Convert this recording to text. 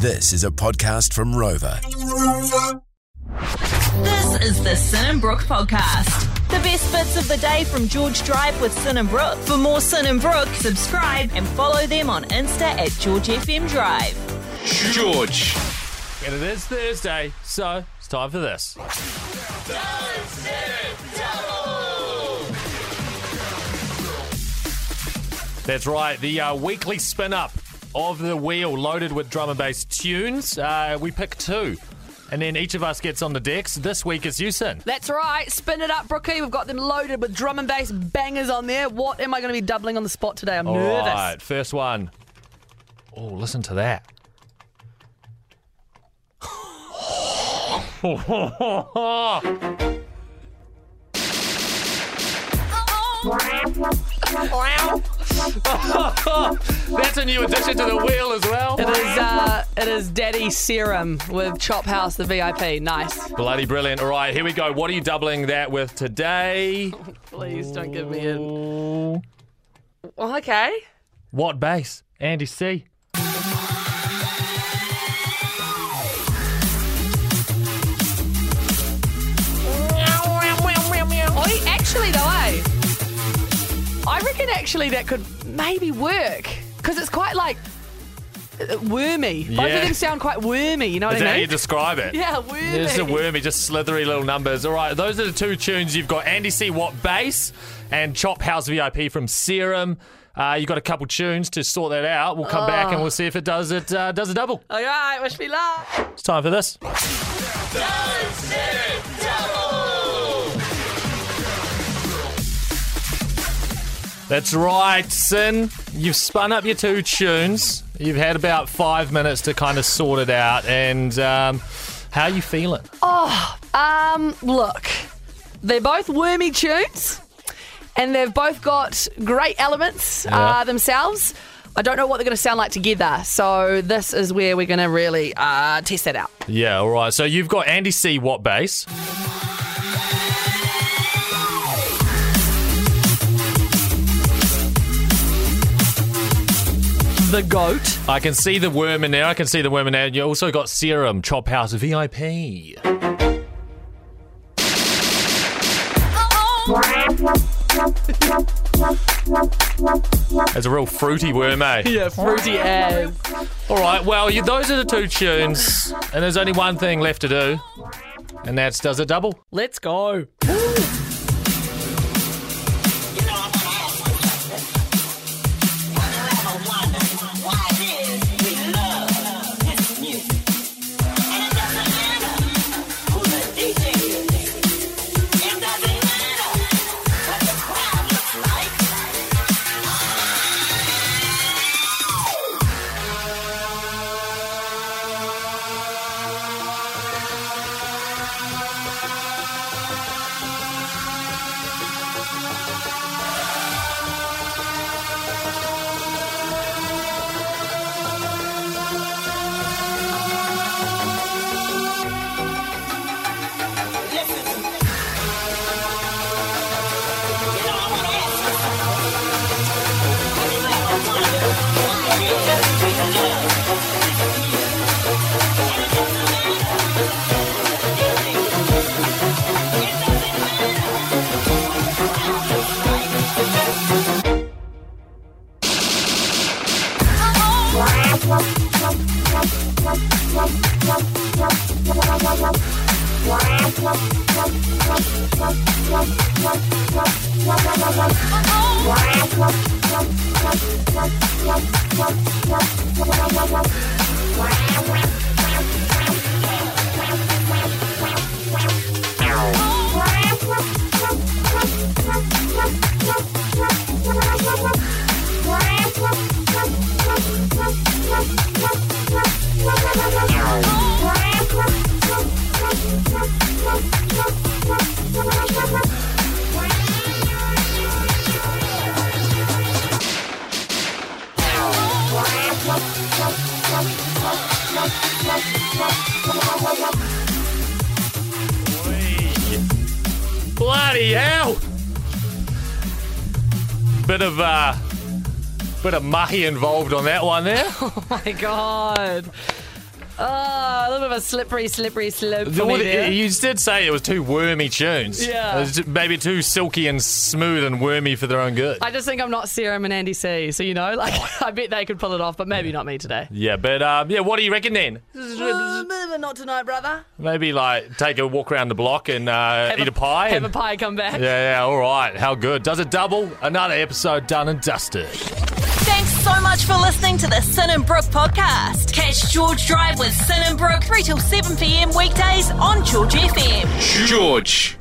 This is a podcast from Rova. This is the Sin and Brook podcast. The best bits of the day from George Drive with Sin and Brook. For more Sin and Brook, subscribe and follow them on Insta at George FM Drive. George. And it is Thursday, so it's time for this. That's right, the uh, weekly spin up of the wheel loaded with drum and bass tunes. Uh, we pick two, and then each of us gets on the decks. This week is you, Sin. That's right. Spin it up, Brookie. We've got them loaded with drum and bass bangers on there. What am I going to be doubling on the spot today? I'm All nervous. All right, first one. Oh, listen to that. That's a new addition to the wheel as well. It is, uh, it is Daddy Serum with Chop House, the VIP. Nice. Bloody brilliant. All right, here we go. What are you doubling that with today? Please don't give me in. Well, okay. What bass? Andy C. actually that could maybe work because it's quite like wormy. Both of them sound quite wormy. You know Is what that I how mean? you describe it? yeah, wormy. It's a wormy, just slithery little numbers. All right, those are the two tunes. You've got Andy C. Watt bass and Chop House VIP from Serum. Uh, you got a couple tunes to sort that out. We'll come back and we'll see if it does it uh, does a double. All right, wish me luck. It's time for this. That's right, Sin. You've spun up your two tunes. You've had about five minutes to kind of sort it out. And um, how are you feeling? Oh, um, look, they're both wormy tunes, and they've both got great elements Yeah. uh, themselves. I don't know what they're going to sound like together, so this is where we're going to really uh, test that out. Yeah, all right. So you've got Andy C. What bass? The goat. I can see the worm in there. I can see the worm in there. You also got Serum, Chop House VIP. It's a real fruity worm, eh? Yeah, fruity as. All right, well, you, those are the two tunes, and there's only one thing left to do, and that's does it double? Let's go. Wow. Bloody hell! Bit of uh, bit of mahi involved on that one there. Oh my god. Oh, a little bit of a slippery, slippery slope for Well, me there. you did say it was two wormy tunes. Yeah. It was maybe too silky and smooth and wormy for their own good. I just think I'm not Serum and Andy C. So, you know, like, I bet they could pull it off, but maybe not me today. yeah, but um, yeah, what do you reckon then? Maybe not tonight, brother. Maybe like take a walk around the block and uh, Have eat a, pie. Have and- a pie come back. Yeah, yeah, all right. How good? Does it double? Another episode done and dusted. Thanks so much for listening to the Sin and Brook podcast. Catch George Drive with Sin and Brook 3 till 7 p.m. weekdays on George FM. George.